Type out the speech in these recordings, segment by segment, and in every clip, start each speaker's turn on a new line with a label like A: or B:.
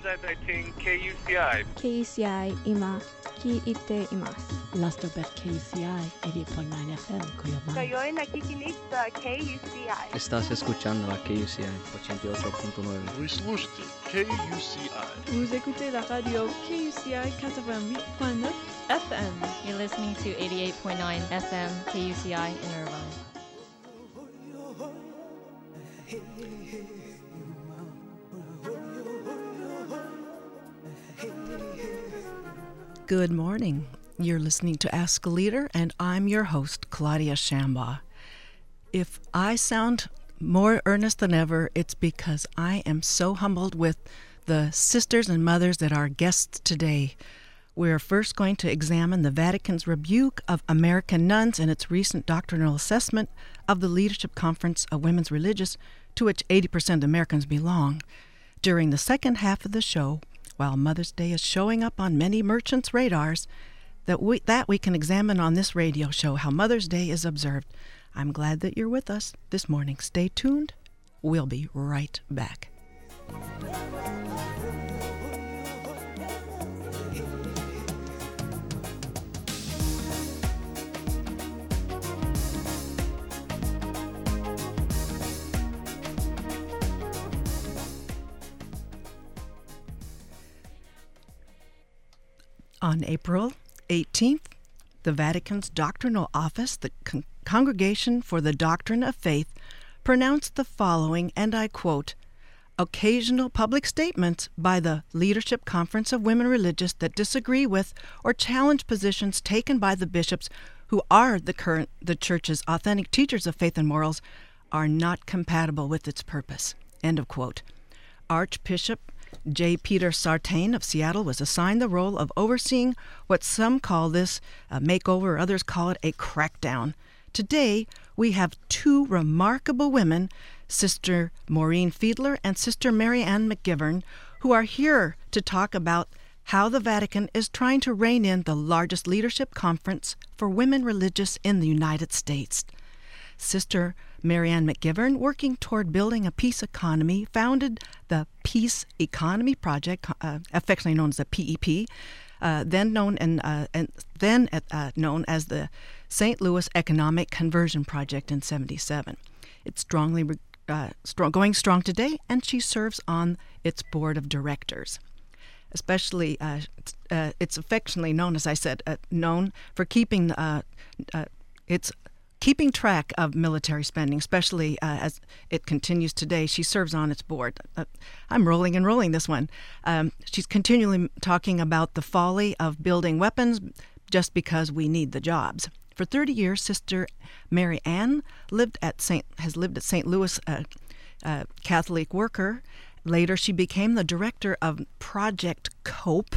A: 你现在在听 KUCI
B: KCI 今聞いています。
C: Lustobet KUCI 88.9 FM Koyoman.
D: Ngayon nakikinig sa KUCI.
E: Estás escuchando a KUCI 88.9.
F: Вы слушаете KUCI.
G: Vous écoutez la radio KUCI 88.9 FM.
H: You're listening to 88.9 FM KUCI in Irvine.
I: Good morning. You're listening to Ask a Leader, and I'm your host, Claudia Shambaugh. If I sound more earnest than ever, it's because I am so humbled with the sisters and mothers that are guests today. We're first going to examine the Vatican's rebuke of American nuns and its recent doctrinal assessment of the Leadership Conference of Women's Religious, to which 80% of Americans belong. During the second half of the show, while Mother's Day is showing up on many merchants' radars, that we, that we can examine on this radio show how Mother's Day is observed. I'm glad that you're with us this morning. Stay tuned. We'll be right back. On April 18th, the Vatican's doctrinal office, the Con- Congregation for the Doctrine of Faith, pronounced the following, and I quote Occasional public statements by the Leadership Conference of Women Religious that disagree with or challenge positions taken by the bishops who are the current the church's authentic teachers of faith and morals are not compatible with its purpose. End of quote. Archbishop J. Peter Sartain of Seattle was assigned the role of overseeing what some call this a makeover, others call it a crackdown. Today, we have two remarkable women, Sister Maureen Fiedler and Sister Mary Ann McGivern, who are here to talk about how the Vatican is trying to rein in the largest leadership conference for women religious in the United States. Sister Mary Ann McGivern, working toward building a peace economy, founded the Peace Economy Project, uh, affectionately known as the PEP, uh, then known and, uh, and then uh, known as the St. Louis Economic Conversion Project in '77. It's strongly uh, strong, going strong today, and she serves on its board of directors. Especially, uh, uh, it's affectionately known, as I said, known for keeping its keeping track of military spending, especially uh, as it continues today. She serves on its board. Uh, I'm rolling and rolling this one. Um, she's continually talking about the folly of building weapons just because we need the jobs. For 30 years, Sister Mary Ann lived at Saint has lived at St. Louis uh, uh, Catholic Worker. Later, she became the director of Project COPE,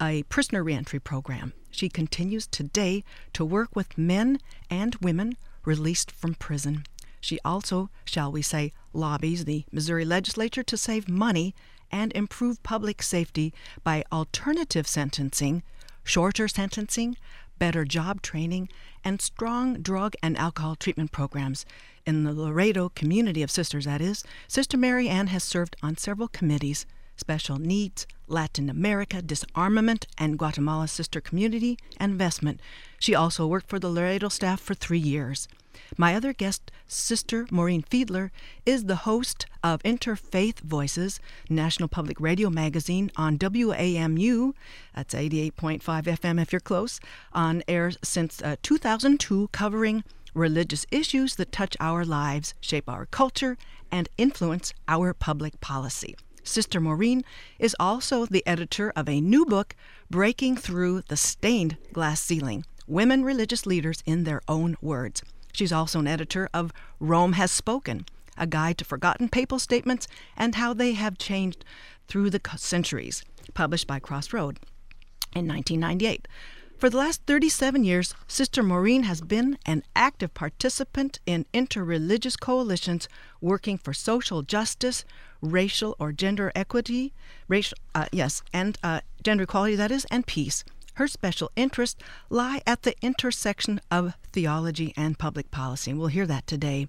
I: a prisoner reentry program. She continues today to work with men and women released from prison. She also, shall we say, lobbies the Missouri legislature to save money and improve public safety by alternative sentencing, shorter sentencing, better job training, and strong drug and alcohol treatment programs. In the Loretto community of sisters, that is, Sister Mary Ann has served on several committees special needs, Latin America, disarmament, and Guatemala sister community and investment. She also worked for the Loretto staff for three years. My other guest, Sister Maureen Fiedler, is the host of Interfaith Voices, National Public Radio magazine on WAMU, that's 88.5 FM if you're close, on air since uh, 2002, covering religious issues that touch our lives, shape our culture, and influence our public policy. Sister Maureen is also the editor of a new book, Breaking Through the Stained Glass Ceiling Women Religious Leaders in Their Own Words. She's also an editor of Rome Has Spoken, a guide to forgotten papal statements and how they have changed through the centuries, published by Crossroad in 1998. For the last 37 years, Sister Maureen has been an active participant in interreligious coalitions working for social justice, racial or gender equity, racial, uh, yes, and uh, gender equality, that is, and peace. Her special interests lie at the intersection of theology and public policy, and we'll hear that today.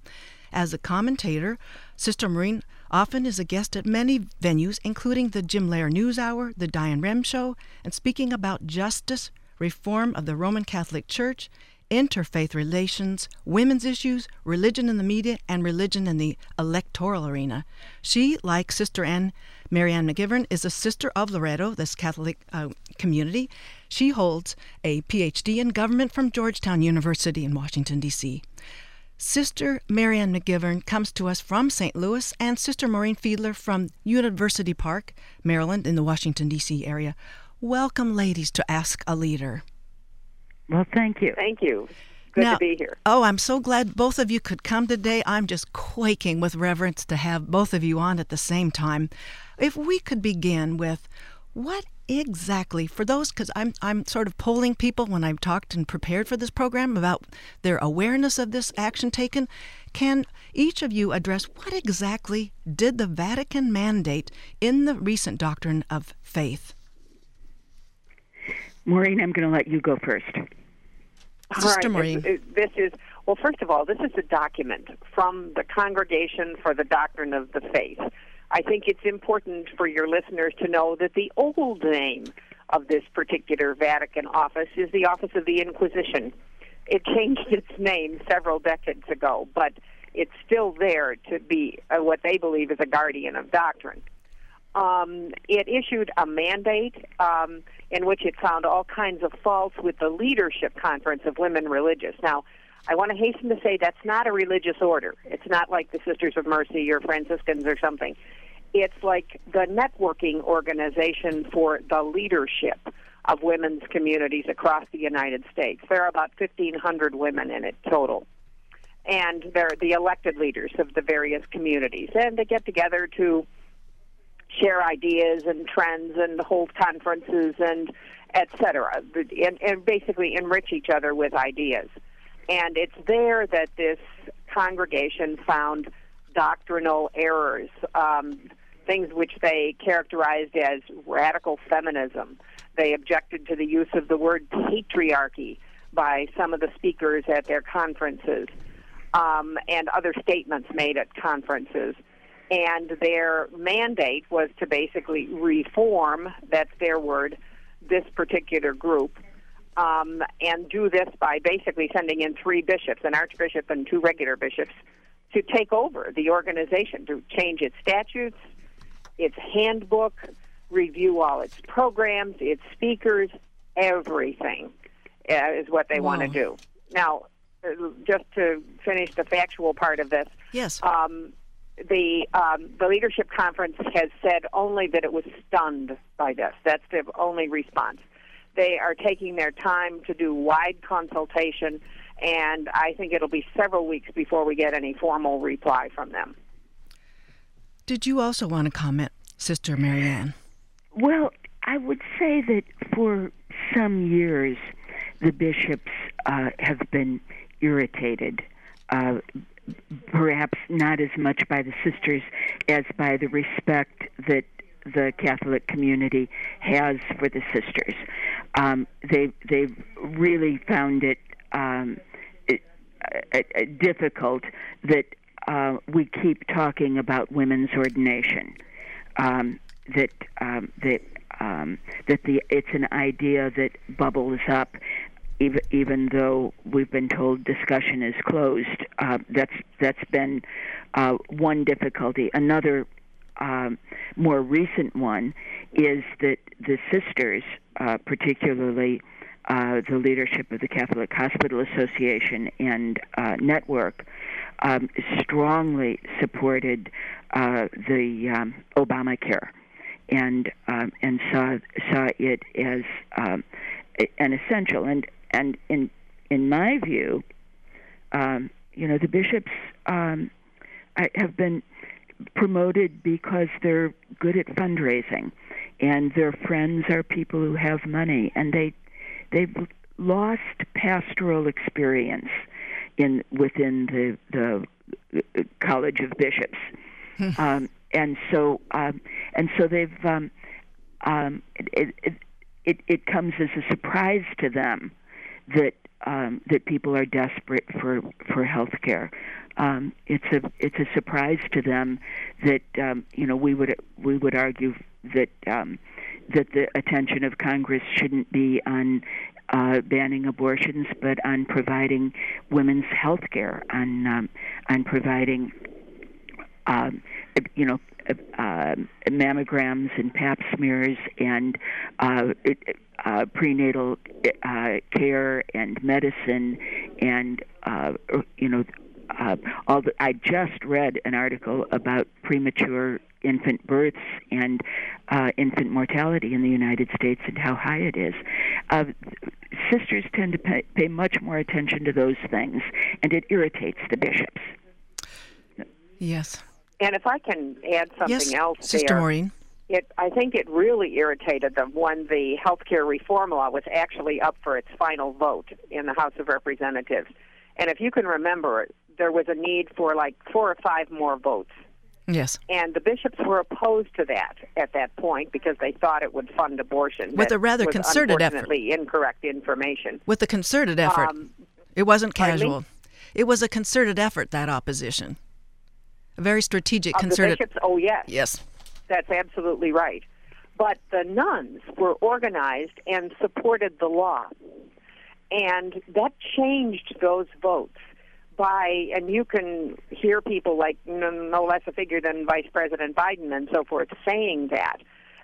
I: As a commentator, Sister Maureen often is a guest at many venues, including the Jim Lehrer News Hour, the Diane Rehm Show, and speaking about justice, reform of the Roman Catholic Church, interfaith relations, women's issues, religion in the media, and religion in the electoral arena. She, like Sister Anne Mary Ann McGivern, is a sister of Loretto, this Catholic uh, community. She holds a PhD in government from Georgetown University in Washington, D.C. Sister Mary Ann McGivern comes to us from St. Louis, and Sister Maureen Fiedler from University Park, Maryland, in the Washington, D.C. area. Welcome, ladies, to Ask a Leader.
J: Well, thank you.
K: Thank you. Good
I: now,
K: to be here.
I: Oh, I'm so glad both of you could come today. I'm just quaking with reverence to have both of you on at the same time. If we could begin with what exactly for those because I'm I'm sort of polling people when I've talked and prepared for this program about their awareness of this action taken. Can each of you address what exactly did the Vatican mandate in the recent doctrine of faith?
J: Maureen, I'm going to let you go first.
I: Sister
K: All right,
I: Maureen.
K: This, this is well. First of all, this is a document from the Congregation for the Doctrine of the Faith. I think it's important for your listeners to know that the old name of this particular Vatican office is the Office of the Inquisition. It changed its name several decades ago, but it's still there to be uh, what they believe is a guardian of doctrine. Um, it issued a mandate um, in which it found all kinds of faults with the Leadership Conference of Women Religious. Now, I want to hasten to say that's not a religious order. It's not like the Sisters of Mercy or Franciscans or something. It's like the networking organization for the leadership of women's communities across the United States. There are about 1,500 women in it total. And they're the elected leaders of the various communities. And they get together to share ideas and trends and hold conferences and et cetera, and, and basically enrich each other with ideas. And it's there that this congregation found doctrinal errors, um, things which they characterized as radical feminism. They objected to the use of the word patriarchy by some of the speakers at their conferences um, and other statements made at conferences and their mandate was to basically reform that's their word this particular group um, and do this by basically sending in three bishops an archbishop and two regular bishops to take over the organization to change its statutes its handbook review all its programs its speakers everything uh, is what they want to do now uh, just to finish the factual part of this
I: Yes.
K: um, the um, the leadership conference has said only that it was stunned by this. That's the only response. They are taking their time to do wide consultation, and I think it'll be several weeks before we get any formal reply from them.
I: Did you also want to comment, Sister Mary Ann?
J: Well, I would say that for some years, the bishops uh, have been irritated uh, perhaps not as much by the sisters as by the respect that the Catholic community has for the sisters. Um, they they've really found it, um, it uh, uh, difficult that uh, we keep talking about women's ordination. Um, that um, that um, that the it's an idea that bubbles up even, even though we've been told discussion is closed. Uh, that's that's been uh, one difficulty. Another um, more recent one is that the sisters, uh, particularly uh, the leadership of the Catholic Hospital Association and uh, network, um, strongly supported uh, the um, Obamacare and um, and saw saw it as um, an essential. And and in in my view, um, you know, the bishops um, have been promoted because they're good at fundraising, and their friends are people who have money, and they they've lost pastoral experience in within the the uh, College of Bishops, um, and so um, and so they've um, um, it, it it it comes as a surprise to them that um, that people are desperate for for health care. Um, it's a it's a surprise to them that um, you know we would we would argue that um, that the attention of Congress shouldn't be on uh, banning abortions, but on providing women's health care, on um, on providing um, you know uh, mammograms and pap smears and uh, uh, prenatal uh, care and medicine and uh, you know uh, all the, I just read an article about premature infant births and uh, infant mortality in the United States and how high it is. Uh, sisters tend to pay, pay much more attention to those things, and it irritates the bishops.
I: Yes.
K: And if I can add something
I: yes,
K: else
I: Sister
K: there,
I: Maureen.
K: It, I think it really irritated them when the health care reform law was actually up for its final vote in the House of Representatives. And if you can remember, there was a need for like four or five more votes.
I: Yes.
K: And the bishops were opposed to that at that point because they thought it would fund abortion.
I: With a rather concerted effort.
K: incorrect information.
I: With a concerted effort.
K: Um,
I: it wasn't casual. It was a concerted effort, that opposition. A very strategic,
K: Of
I: concerted.
K: oh yes.
I: Yes.
K: That's absolutely right. But the nuns were organized and supported the law. And that changed those votes by, and you can hear people like no, no less a figure than Vice President Biden and so forth saying that,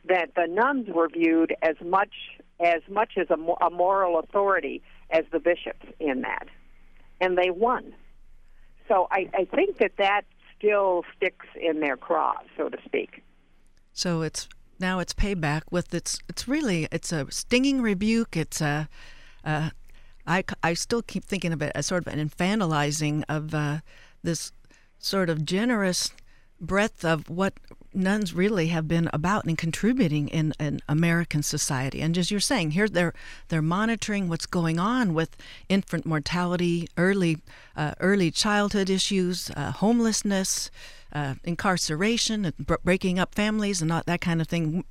K: that the nuns were viewed as much as much as a, a moral authority as the bishops in that. And they won. So I, I think that that still sticks in their craw, so to speak.
I: So it's now it's payback with its. It's really it's a stinging rebuke. It's a. I, I still keep thinking of it as sort of an infantilizing of uh, this sort of generous breadth of what nuns really have been about and contributing in, in American society. And as you're saying, here they're they're monitoring what's going on with infant mortality, early uh, early childhood issues, uh, homelessness, uh, incarceration, breaking up families, and not that kind of thing.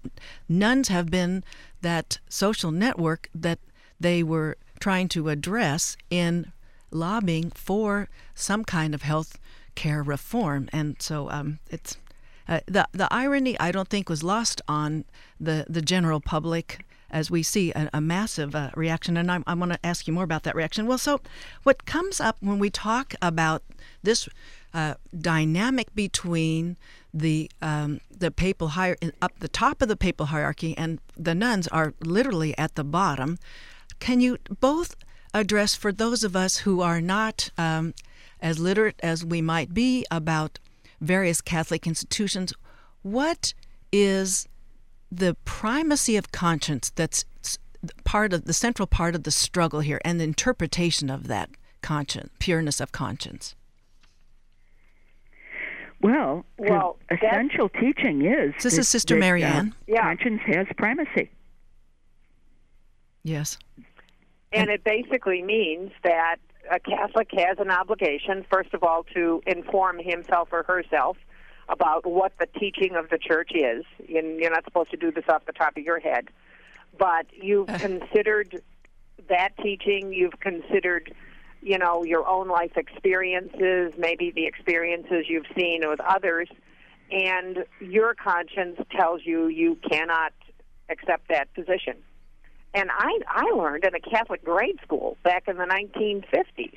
I: Nuns have been that social network that they were trying to address in lobbying for some kind of health care reform, and so um, it's uh, the the irony I don't think was lost on the the general public as we see a, a massive uh, reaction, and I'm, I want to ask you more about that reaction. Well, so what comes up when we talk about this uh, dynamic between the um, the papal hier- up the top of the papal hierarchy and the nuns are literally at the bottom. Can you both address for those of us who are not um, as literate as we might be about various Catholic institutions, what is the primacy of conscience that's part of the central part of the struggle here and the interpretation of that conscience, pureness of conscience?
J: Well,
K: Well,
J: essential teaching is
I: This
J: that-
I: is Sister
J: that,
I: Mary
J: uh,
K: Yeah.
J: conscience has primacy.
I: Yes.
K: And it basically means that a Catholic has an obligation, first of all, to inform himself or herself about what the teaching of the church is. And you're not supposed to do this off the top of your head. But you've considered that teaching, you've considered, you know, your own life experiences, maybe the experiences you've seen with others, and your conscience tells you you cannot accept that position. And I, I learned in a Catholic grade school back in the 1950s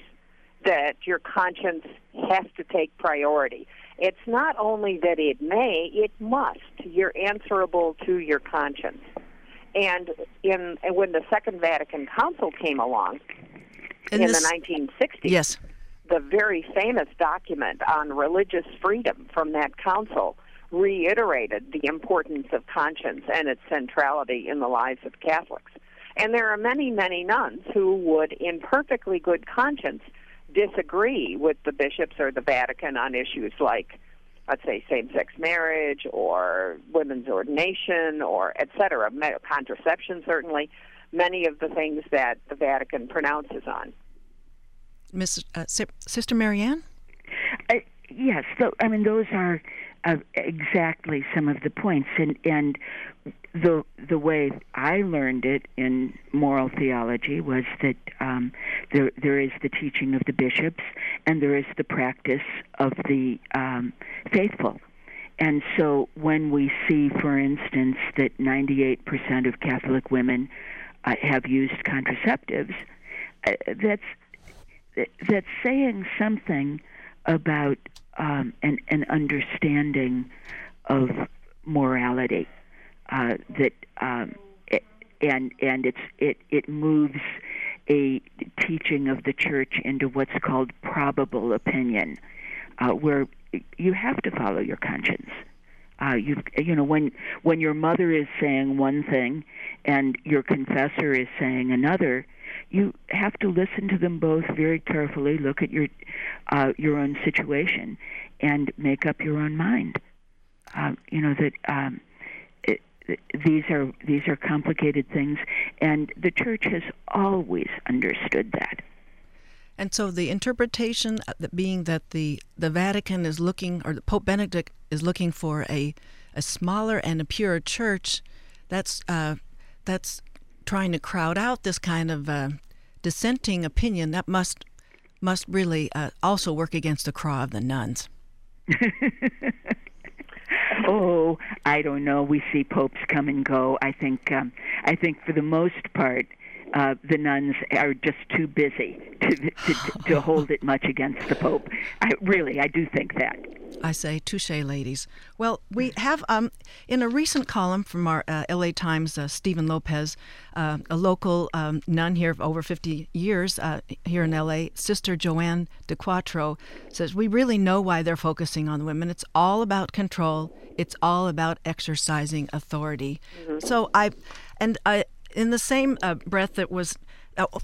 K: that your conscience has to take priority. It's not only that it may, it must. You're answerable to your conscience. And in and when the Second Vatican Council came along
I: And
K: in
I: this-
K: the 1960s,
I: Yes.
K: the very famous document on religious freedom from that council reiterated the importance of conscience and its centrality in the lives of Catholics. And there are many, many nuns who would, in perfectly good conscience, disagree with the bishops or the Vatican on issues like, let's say, same-sex marriage or women's ordination or et cetera, contraception certainly. many of the things that the Vatican pronounces on.
I: Miss uh, Sister Mary Ann.
J: Uh, yes, so I mean those are uh, exactly some of the points, and and the the way I learned it in moral theology was that um, there there is the teaching of the bishops, and there is the practice of the um, faithful. And so when we see, for instance, that 98% of Catholic women uh, have used contraceptives, uh, that's that's saying something about um, an, an understanding of morality uh, that um, it, and and it's it it moves a teaching of the church into what's called probable opinion, uh, where you have to follow your conscience. Uh, you you know when when your mother is saying one thing and your confessor is saying another, you have to listen to them both very carefully. Look at your uh, your own situation and make up your own mind. Uh, you know that um, these are these are complicated things, and the church has always understood that.
I: And so the interpretation uh, being that the, the Vatican is looking, or the Pope Benedict is looking for a, a smaller and a purer church, that's, uh, that's trying to crowd out this kind of uh, dissenting opinion. That must, must really uh, also work against the craw of the nuns.
J: I don't know. We see popes come and go. I think um, I think for the most part, uh, the nuns are just too busy to, to, to hold it much against the Pope. I, really, I do think that.
I: I say, touche, ladies. Well, we have um, in a recent column from our uh, LA Times, uh, Stephen Lopez, uh, a local um, nun here of over 50 years uh, here in LA, Sister Joanne DeQuatro, says, We really know why they're focusing on women. It's all about control, it's all about exercising authority. Mm-hmm. So I, and I, in the same uh, breath that was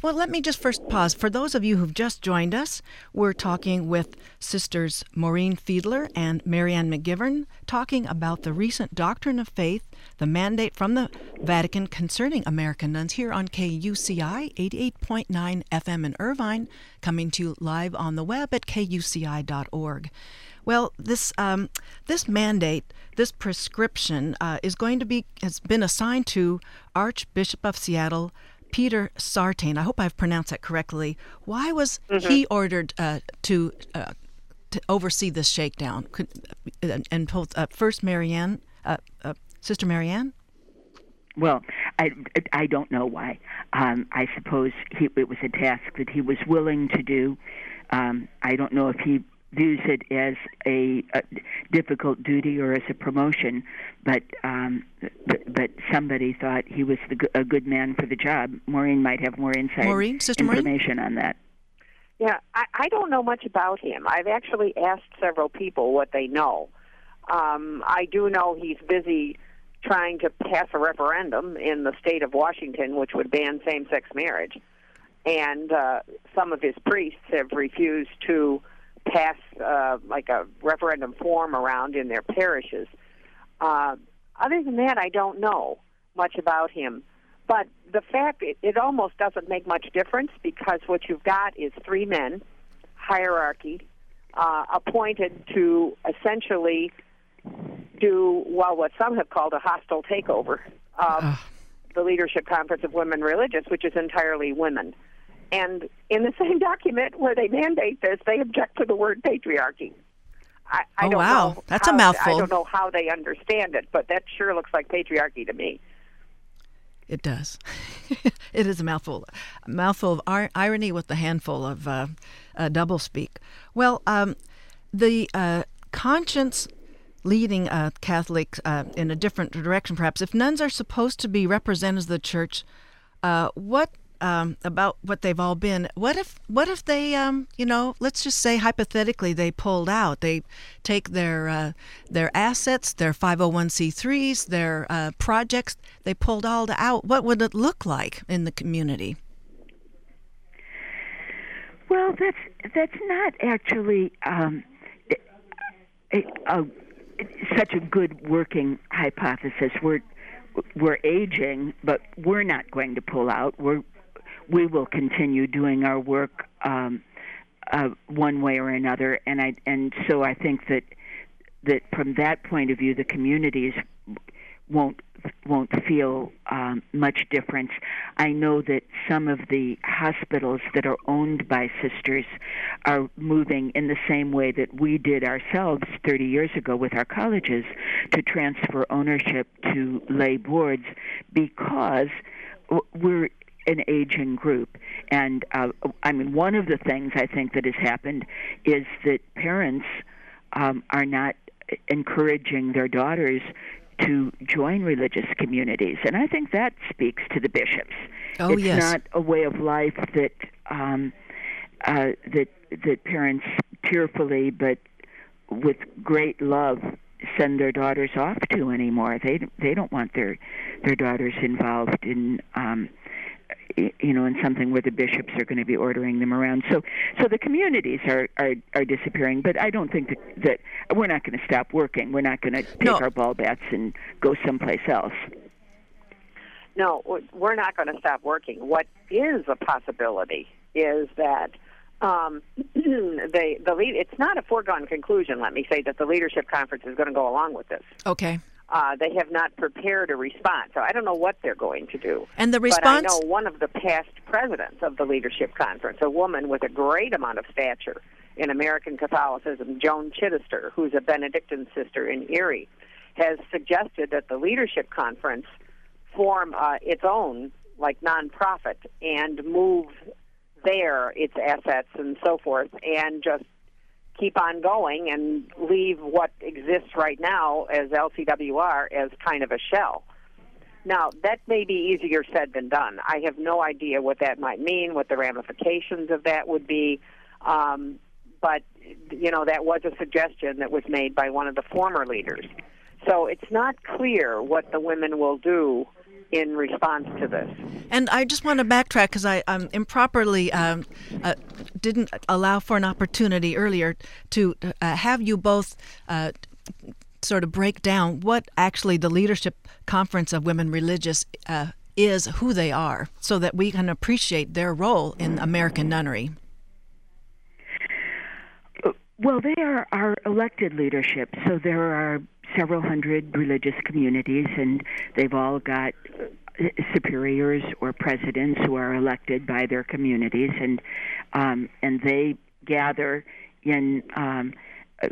I: well, let me just first pause. For those of you who've just joined us, we're talking with Sisters Maureen Fiedler and Mary Ann McGivern, talking about the recent Doctrine of Faith, the mandate from the Vatican concerning American nuns here on KUCI 88.9 FM in Irvine, coming to you live on the web at kuci.org. Well, this um, this mandate, this prescription, uh, is going to be has been assigned to Archbishop of Seattle. Peter Sartain, I hope I've pronounced that correctly. Why was mm-hmm. he ordered uh, to uh, to oversee this shakedown? Could, uh, and uh, first, Mary Ann, uh, Sister Mary Ann.
J: Well, I, I don't know why. Um, I suppose he, it was a task that he was willing to do. Um, I don't know if he views it as a, a difficult duty or as a promotion, but, um, but but somebody thought he was the, a good man for the job. Maureen might have more insight,
I: Maureen, Sister
J: information
I: Maureen?
J: on that.
K: Yeah, I, I don't know much about him. I've actually asked several people what they know. Um, I do know he's busy trying to pass a referendum in the state of Washington, which would ban same-sex marriage, and uh, some of his priests have refused to pass uh, like a referendum form around in their parishes. Uh, other than that, I don't know much about him. But the fact it, it almost doesn't make much difference because what you've got is three men, hierarchy, uh, appointed to essentially do well what some have called a hostile takeover of the Leadership Conference of Women Religious, which is entirely women. And in the same document where they mandate this, they object to the word patriarchy. I, I
I: oh,
K: don't
I: wow.
K: know
I: That's
K: how,
I: a mouthful.
K: I don't know how they understand it, but that sure looks like patriarchy to me.
I: It does. it is a mouthful. A mouthful of ir- irony with a handful of uh, uh, doublespeak. Well, um, the uh, conscience leading uh, Catholics uh, in a different direction, perhaps. If nuns are supposed to be representatives of the church, uh, what um, about what they've all been. What if what if they um, you know let's just say hypothetically they pulled out. They take their uh, their assets, their 501c3s, their uh, projects. They pulled all out. What would it look like in the community?
J: Well, that's that's not actually um, a, a, such a good working hypothesis. We're we're aging, but we're not going to pull out. We're we will continue doing our work um, uh, one way or another, and I and so I think that that from that point of view, the communities won't won't feel um, much difference. I know that some of the hospitals that are owned by sisters are moving in the same way that we did ourselves 30 years ago with our colleges to transfer ownership to lay boards because we're an aging group. And uh, I mean, one of the things I think that has happened is that parents um, are not encouraging their daughters to join religious communities, and I think that speaks to the bishops.
I: Oh
J: it's
I: yes,
J: not a way of life that um, uh, that that parents tearfully but with great love send their daughters off to anymore. They they don't want their their daughters involved in um, you know, in something where the bishops are going to be ordering them around. So, so the communities are are, are disappearing. But I don't think that, that we're not going to stop working. We're not going to take
I: No.
J: our ball bats and go someplace else.
K: No, we're not going to stop working. What is a possibility is that um, the the lead. It's not a foregone conclusion. Let me say that the leadership conference is going to go along with this.
I: okay.
K: Uh, they have not prepared a response, so I don't know what they're going to do.
I: And the
K: But. I know one of the past presidents of the leadership conference, a woman with a great amount of stature in American Catholicism, Joan Chittister, who's a Benedictine sister in Erie, has suggested that the leadership conference form uh, its own like nonprofit and move there its assets and so forth and just keep on going and leave what exists right now as LCWR as kind of a shell. Now, that may be easier said than done. I have no idea what that might mean, what the ramifications of that would be. Um, but, you know, that was a suggestion that was made by one of the former leaders. So it's not clear what the women will do in response to this.
I: And I just want to backtrack because I um, improperly um, uh, didn't allow for an opportunity earlier to uh, have you both uh, sort of break down what actually the Leadership Conference of Women Religious uh, is, who they are, so that we can appreciate their role in American nunnery.
J: Well, they are our elected leadership, so there are several hundred religious communities, and they've all got uh, superiors or presidents who are elected by their communities, and um, and they gather in um, uh,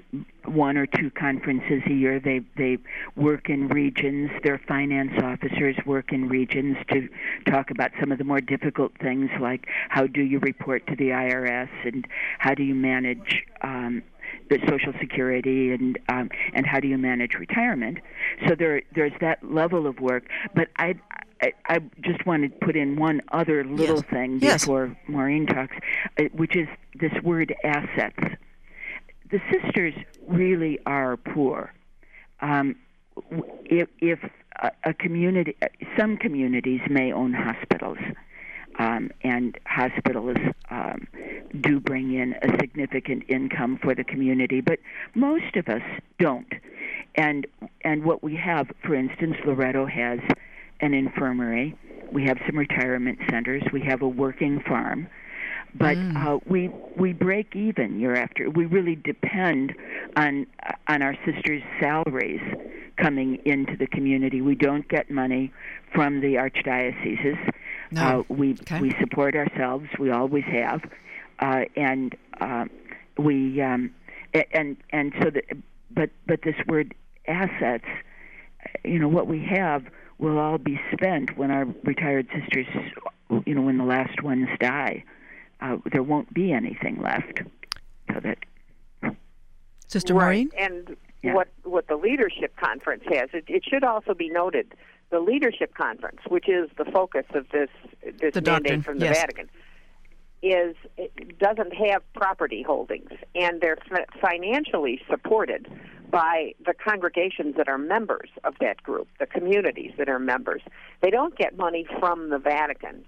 J: one or two conferences a year. They they work in regions. Their finance officers work in regions to talk about some of the more difficult things, like how do you report to the IRS and how do you manage. Um, the Social Security and um, and how do you manage retirement? So there there's that level of work. But I I, I just want to put in one other little
I: Yes.
J: thing
I: Yes.
J: before Maureen talks, uh, which is this word assets. The sisters really are poor. Um, if if a, a community, some communities may own hospitals. Um, and hospitals um, do bring in a significant income for the community, but most of us don't. And and what we have, for instance, Loretto has an infirmary. We have some retirement centers. We have a working farm, but uh, we we break even year after. We really depend on on our sisters' salaries coming into the community. We don't get money from the archdioceses.
I: No.
J: Uh, we
I: Okay.
J: we support ourselves. We always have, uh, and uh, we um, a- and and so the but but this word assets, you know, what we have will all be spent when our retired sisters, you know, when the last ones die. Uh, there won't be anything left. So that
I: Sister
K: right.
I: Maureen?
K: And
J: Yeah.
K: what what the leadership conference has, it, it should also be noted, the leadership conference, which is the focus of this this
I: The
K: mandate
I: doctrine,
K: from the
I: yes.
K: Vatican, is it doesn't have property holdings, and they're fi- financially supported by the congregations that are members of that group, the communities that are members. They don't get money from the Vatican.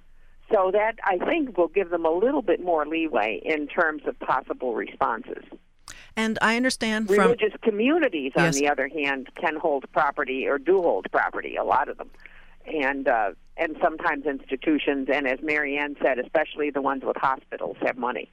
K: So that I think will give them a little bit more leeway in terms of possible responses.
I: And I understand from
K: religious communities, on
I: Yes.
K: the other hand, can hold property or do hold property. A lot of them, and uh, and sometimes institutions, and as Mary Ann said, especially the ones with hospitals, have money.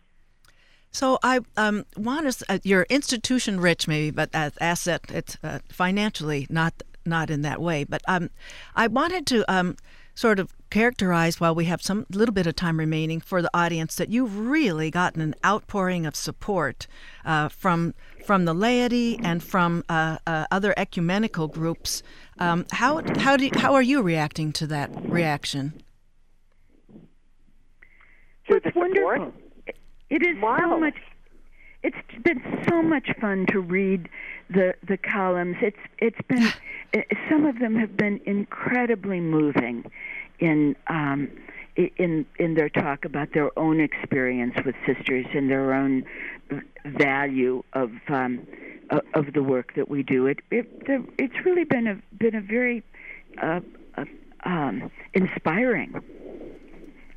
I: So I um, want us. Uh, you're institution rich, maybe, but as asset, it's uh, financially not not in that way. But um, I wanted to um, sort of characterize, while we have some little bit of time remaining, for the audience that you've really gotten an outpouring of support uh, from from the laity and from uh, uh, other ecumenical groups. Um, how how do how are you reacting to that reaction?
K: To
J: It's wonderful. It is so much. It's been so much fun to read the the columns. It's it's been eh, some of them have been incredibly moving in um, in in their talk about their own experience with sisters and their own value of um, of the work that we do. It, it it's really been a been a very uh, uh, um, inspiring.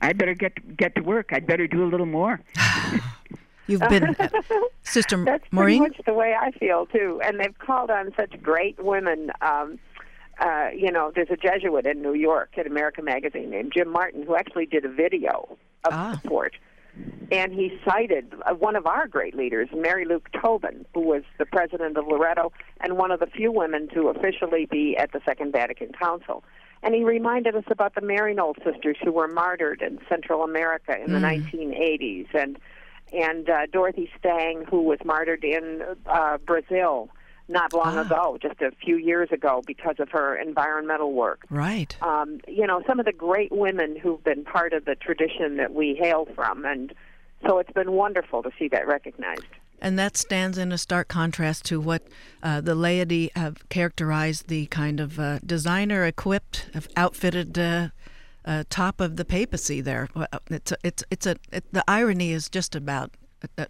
J: I better get get to work. I'd better do a little more.
I: You've been, uh, Sister
K: That's
I: Maureen.
K: pretty much the way I feel too. And they've called on such great women. Um, uh, you know, there's a Jesuit in New York at America Magazine named Jim Martin who actually did a video of support. And he cited uh, one of our great leaders, Mary Luke Tobin, who was the president of Loretto and one of the few women to officially be at the Second Vatican Council. And he reminded us about the Maryknoll sisters who were martyred in Central America in the
L: Mm.
K: 1980s, and and uh, Dorothy Stang, who was martyred in uh, Brazil not long ago, just a few years ago, because of her environmental work.
I: Right.
K: Um, you know, some of the great women who've been part of the tradition that we hail from, and so it's been wonderful to see that recognized.
I: And that stands in a stark contrast to what uh, the laity have characterized the kind of uh, designer equipped, outfitted uh, uh, top of the papacy there. Well, It's a, it's it's a it, the irony is just about uh,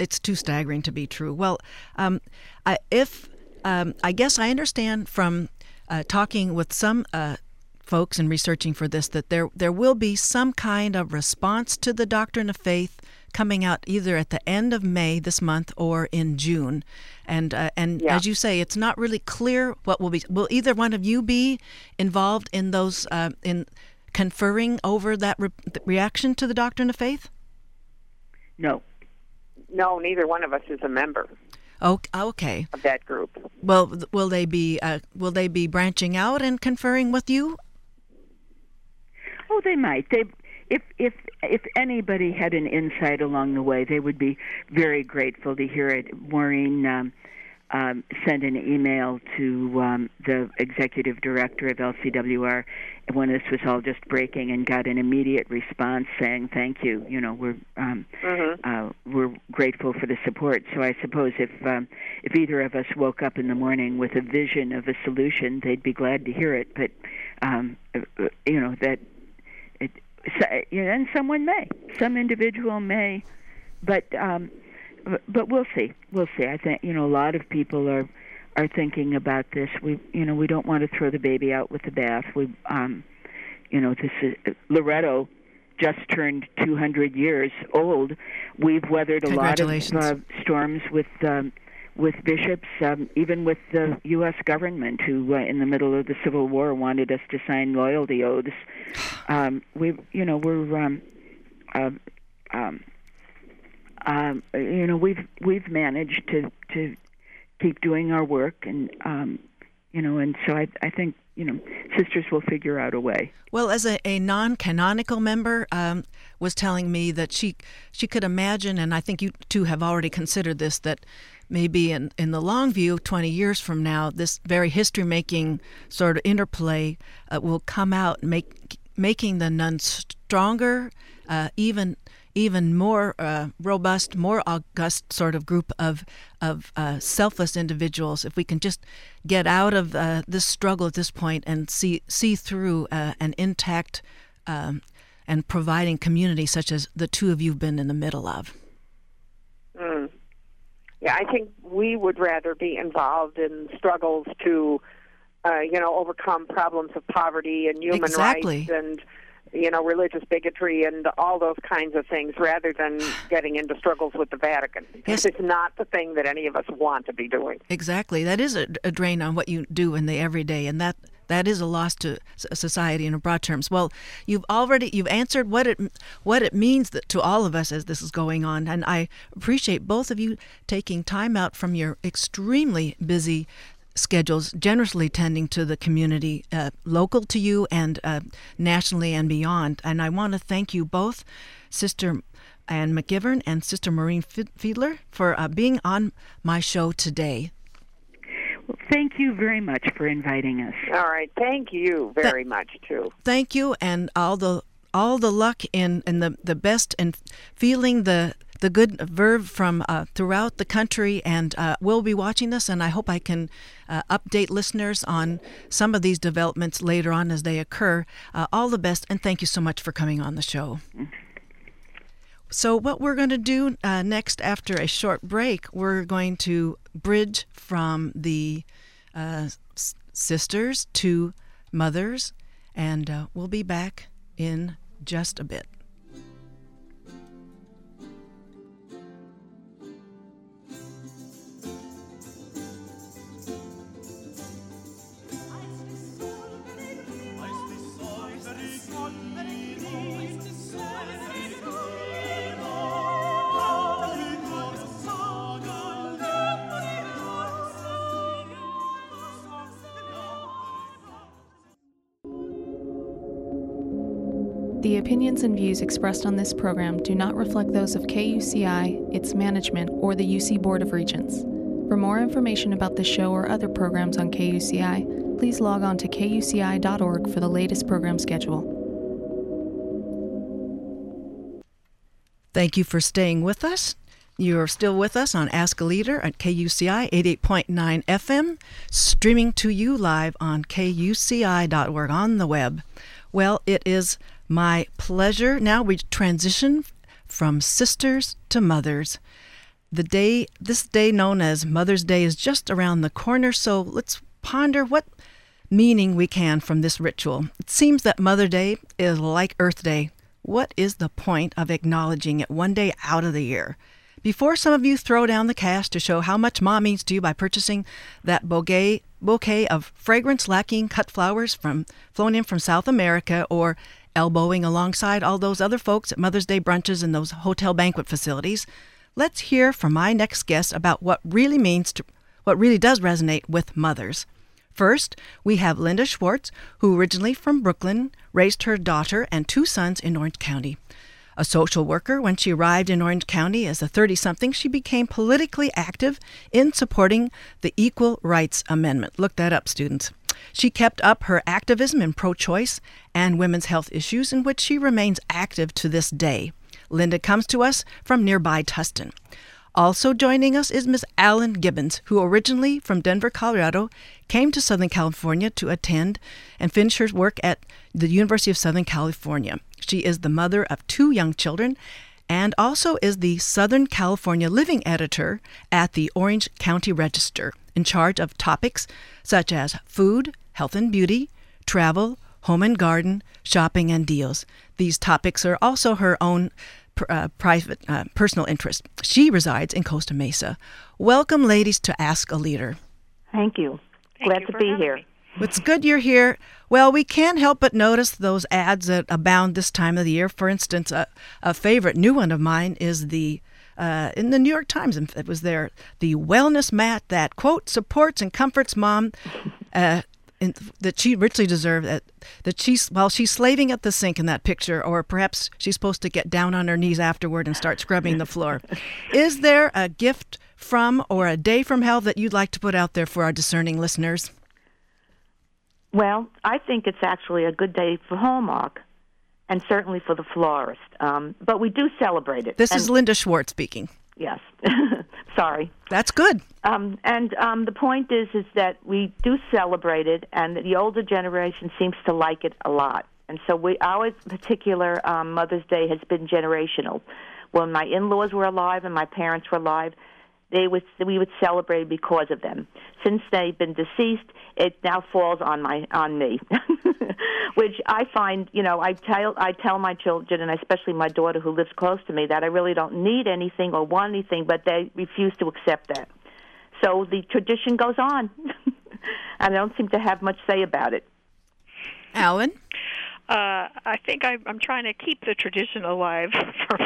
I: it's too staggering to be true. Well, um, I, if um, I guess I understand from uh, talking with some uh, folks and researching for this that there there will be some kind of response to the doctrine of faith coming out either at the end of May this month or in June, and uh, and
K: Yeah.
I: as you say, it's not really clear what will be. Will either one of you be involved in those uh, in conferring over that re- reaction to the doctrine of faith?
J: No.
K: No, neither one of us is a member
I: Oh, okay.
K: of that group.
I: Well, will they be uh, will they be branching out and conferring with you?
J: Oh, they might. They if if if anybody had an insight along the way, they would be very grateful to hear it. Maureen um, um, sent an email to um, the executive director of LCWR when this was all just breaking, and got an immediate response saying, "Thank you. You know, we're um, uh, we're grateful for the support." So I suppose if um, if either of us woke up in the morning with a vision of a solution, they'd be glad to hear it. But um, you know that it, you know, and someone may, some individual may, but um, but- we'll see. We'll see. I think you know a lot of people are are thinking about this. We you know we don't want to throw the baby out with the bath. We um, you know this is Loretto just turned 200 years old. We've weathered a lot of uh, storms with um, with bishops, um, even with the U.S. government, who uh, in the middle of the Civil War wanted us to sign loyalty oaths. Um, we, you know, we're, um, uh, um, um, you know, we've we've managed to to keep doing our work, and um, you know, and so I I think you know, sisters will figure out a way.
I: Well, as a, a non-canonical member, um, was telling me that she she could imagine, and I think you two have already considered this, that maybe in, in the long view, 20 years from now, this very history-making sort of interplay uh, will come out, make making the nuns stronger, uh, even even more uh, robust, more august sort of group of of uh, selfless individuals. If we can just get out of uh, this struggle at this point and see see through uh, an intact um, and providing community such as the two of you've been in the middle of.
K: Mm. Yeah, I think we would rather be involved in struggles to, uh, you know, overcome problems of poverty and human
I: Exactly.
K: rights and you know, religious bigotry and all those kinds of things rather than getting into struggles with the Vatican.
I: Yes.
K: it's not the thing that any of us want to be doing.
I: Exactly. That is a, a drain on what you do in the everyday, and that that is a loss to society in broad terms. Well, you've already you've answered what it what it means that, to all of us as this is going on, and I appreciate both of you taking time out from your extremely busy schedules, generously tending to the community uh, local to you and uh, nationally and beyond. And I want to thank you both, Sister Ann McGivern and Sister Maureen Fiedler, for uh, being on my show today.
J: Well, thank you very much for inviting us.
K: All right. Thank you very much, too.
I: Thank you, and all the all the luck in and the the best and feeling the the good verve from uh, throughout the country, and uh, we'll be watching this. And I hope I can uh, update listeners on some of these developments later on as they occur. Uh, all the best, and thank you so much for coming on the show. So, what we're going to do uh, next, after a short break, we're going to bridge from the uh, s- sisters to mothers, and we'll be back in just a bit.
L: The opinions and views expressed on this program do not reflect those of KUCI, its management, or the UC Board of Regents. For more information about this show or other programs on KUCI, please log on to kuci.org for the latest program schedule.
I: Thank you for staying with us. You're still with us on Ask a Leader at KUCI 88.9 FM, streaming to you live on kuci.org on the web. Well, it is my pleasure. Now we transition from sisters to mothers. The day, this day known as Mother's Day, is just around the corner, so let's ponder what meaning we can from this ritual. It seems that Mother Day is like Earth Day. What is the point of acknowledging it one day out of the year? Before some of you throw down the cash to show how much mom means to you by purchasing that bouquet, bouquet of fragrance lacking cut flowers from flown in from South America or elbowing alongside all those other folks at Mother's Day brunches and those hotel banquet facilities, let's hear from my next guest about what really means to what really does resonate with mothers. First, we have Linda Schwarz, who originally from Brooklyn raised her daughter and two sons in Orange County. A social worker, when she arrived in Orange County as a 30 something, she became politically active in supporting the Equal Rights Amendment. Look that up, students. She kept up her activism in pro choice and women's health issues, in which she remains active to this day. Linda comes to us from nearby Tustin. Also joining us is Miss Alan Gibbons, who originally from Denver, Colorado, came to Southern California to attend and finish her work at the University of Southern California. She is the mother of two young children and also is the Southern California living editor at the Orange County Register, in charge of topics such as food, health and beauty, travel, home and garden, shopping, and deals. These topics are also her own pr- uh, private, uh, personal interest. She resides in Costa Mesa. Welcome, ladies, to Ask a Leader.
M: Thank you.
K: Thank
M: Glad
K: you
M: to be here.
K: me.
I: It's good you're here. Well, we can't help but notice those ads that abound this time of the year. For instance, a, a favorite new one of mine is the uh, in the New York Times. It was there the wellness mat that quote supports and comforts mom. Uh, in, that she richly deserved that that she's while she's slaving at the sink in that picture or perhaps she's supposed to get down on her knees afterward and start scrubbing the floor is there a gift from or a day from hell that you'd like to put out there for our discerning listeners
M: Well, I think it's actually a good day for Hallmark and certainly for the florist. Um, but we do celebrate it.
I: this
M: And-
I: is linda schwarz speaking
M: Yes. Sorry.
I: That's good.
M: Um, and um, the point is, is that we do celebrate it, and the older generation seems to like it a lot. And so we, our particular um, Mother's Day has been generational. When my in-laws were alive and my parents were alive, they would we would celebrate because of them. Since they've been deceased, it now falls on my on me, which I find you know I tell I tell my children and especially my daughter who lives close to me that I really don't need anything or want anything, but they refuse to accept that. So the tradition goes on, and I don't seem to have much say about it.
I: Alan?
N: Uh, I think I, I'm trying to keep the tradition alive for,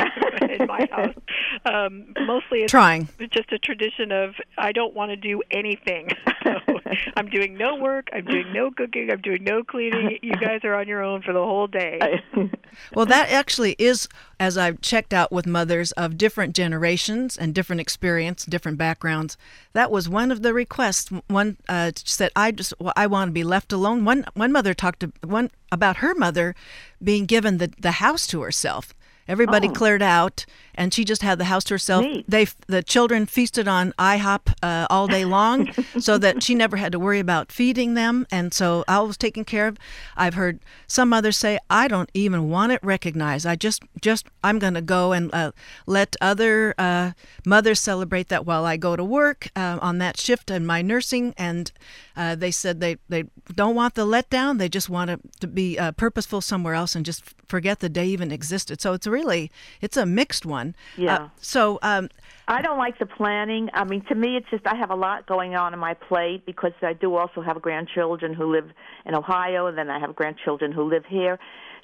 N: in my house. Um, mostly, it's
I: trying.
N: just a tradition of I don't want to do anything. So I'm doing no work. I'm doing no cooking. I'm doing no cleaning. You guys are on your own for the whole day.
I: well, that actually is, as I've checked out with mothers of different generations and different experience, different backgrounds. That was one of the requests. One uh, said, "I just well, I want to be left alone." One one mother talked to one about her mother being given the the house to herself. Everybody
M: Oh.
I: cleared out, and she just had the house to herself.
M: Neat.
I: They the children feasted on IHOP uh, all day long, so that she never had to worry about feeding them, and so I was taken care of. I've heard some mothers say, "I don't even want it recognized. I just just I'm going to go and uh, let other uh, mothers celebrate that while I go to work uh, on that shift in my nursing." And uh, they said they they don't want the letdown. They just want to, to be uh, purposeful somewhere else and just forget the day even existed. So it's really it's a mixed one.
M: Yeah.
I: Uh, so um,
M: I don't like the planning. I mean, to me, it's just I have a lot going on in my plate because I do also have grandchildren who live in Ohio, and then I have grandchildren who live here.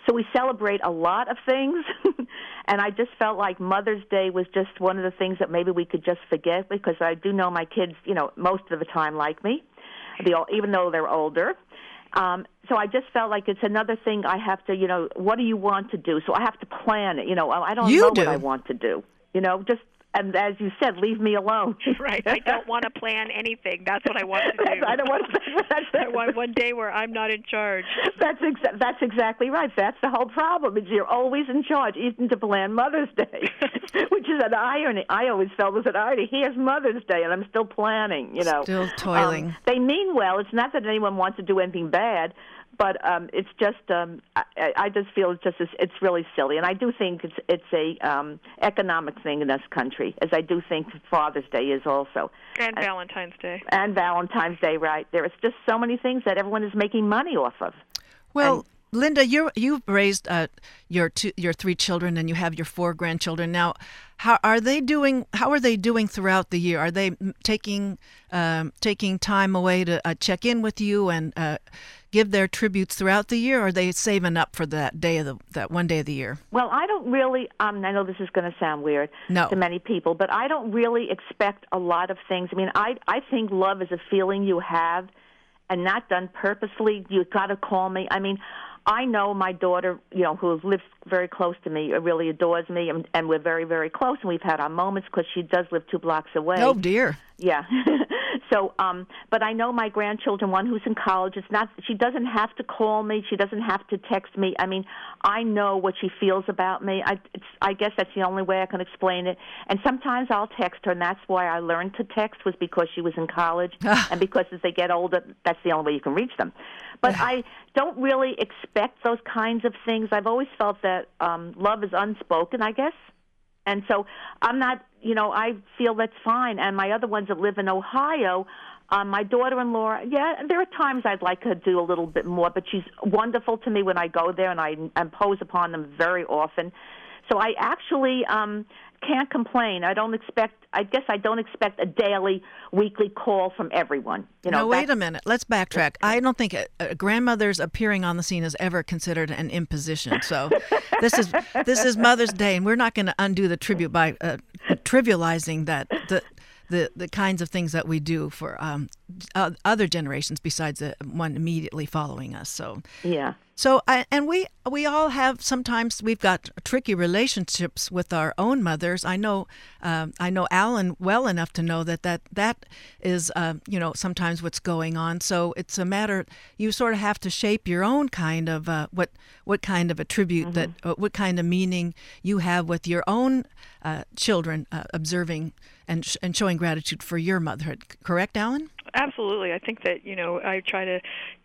M: So we celebrate a lot of things, and I just felt like Mother's Day was just one of the things that maybe we could just forget because I do know my kids, you know, most of the time like me, all, even though they're older. Um, so I just felt like it's another thing I have to, you know, what do you want to do? So I have to plan it. You know, I don't
I: You
M: know
I: do.
M: what I want to do. You know, just and as you said, leave me alone.
N: right. I don't want to plan anything. That's what I want to do.
M: I don't want to. That's,
N: I want one day where I'm not in charge.
M: that's exa- that's exactly right. That's the whole problem. Is you're always in charge, even to plan Mother's Day, which is an irony. I always felt was an irony. Here's Mother's Day, and I'm still planning. You know,
I: Still toiling.
M: Um, they mean well. It's not that anyone wants to do anything bad, but um, it's just um, I, I just feel it's just it's really silly, and I do think it's it's a um, economic thing in this country, as I do think Father's Day is also
N: And Valentine's Day.
M: and Valentine's Day, right? There is just so many things that everyone is making money off of.
I: Well, Linda, you you've raised uh, your two, your three children, and you have your four grandchildren now. How are they doing? How are they doing throughout the year? Are they taking um, taking time away to uh, check in with you and uh, give their tributes throughout the year? Or are they saving up for that day of the that one day of the year?
M: Well, I don't really. Um, I know this is going to sound weird
I: No.
M: to many people, but I don't really expect a lot of things. I mean, I I think love is a feeling you have, and not done purposefully. You got to call me. I mean. I know my daughter, you know, who lives very close to me, really adores me, and, and we're very, very close. And we've had our moments because she does live two blocks away.
I: Oh dear.
M: Yeah. so, um, but I know my grandchildren, one who's in college, it's not, she doesn't have to call me. She doesn't have to text me. I mean, I know what she feels about me. I, it's, I guess that's the only way I can explain it. And sometimes I'll text her, and that's why I learned to text was because she was in college. and because as they get older, that's the only way you can reach them. But I don't really expect those kinds of things. I've always felt that um, love is unspoken, I guess. And so I'm not, you know, I feel that's fine. And my other ones that live in Ohio, um, my daughter-in-law, yeah, there are times I'd like her to do a little bit more, but she's wonderful to me when I go there, and I impose upon them very often. So I actually um, can't complain. I don't expect. I guess I don't expect a daily, weekly call from everyone. You know,
I: now wait a minute. Let's backtrack. I don't think a, a grandmother's appearing on the scene is ever considered an imposition. So this is this is Mother's Day, and we're not going to undo the tribute by uh, trivializing that the. The, the kinds of things that we do for um, uh, other generations besides the one immediately following us. So
M: Yeah.
I: So, I, and we we all have sometimes we've got tricky relationships with our own mothers. I know um, I know Alan well enough to know that that that is uh, you know sometimes what's going on. So it's a matter you sort of have to shape your own kind of uh, what what kind of a tribute that uh, what kind of meaning you have with your own uh, children uh, observing and sh- and showing gratitude for your motherhood. Correct, Alan?
N: Absolutely. I think that you know I try to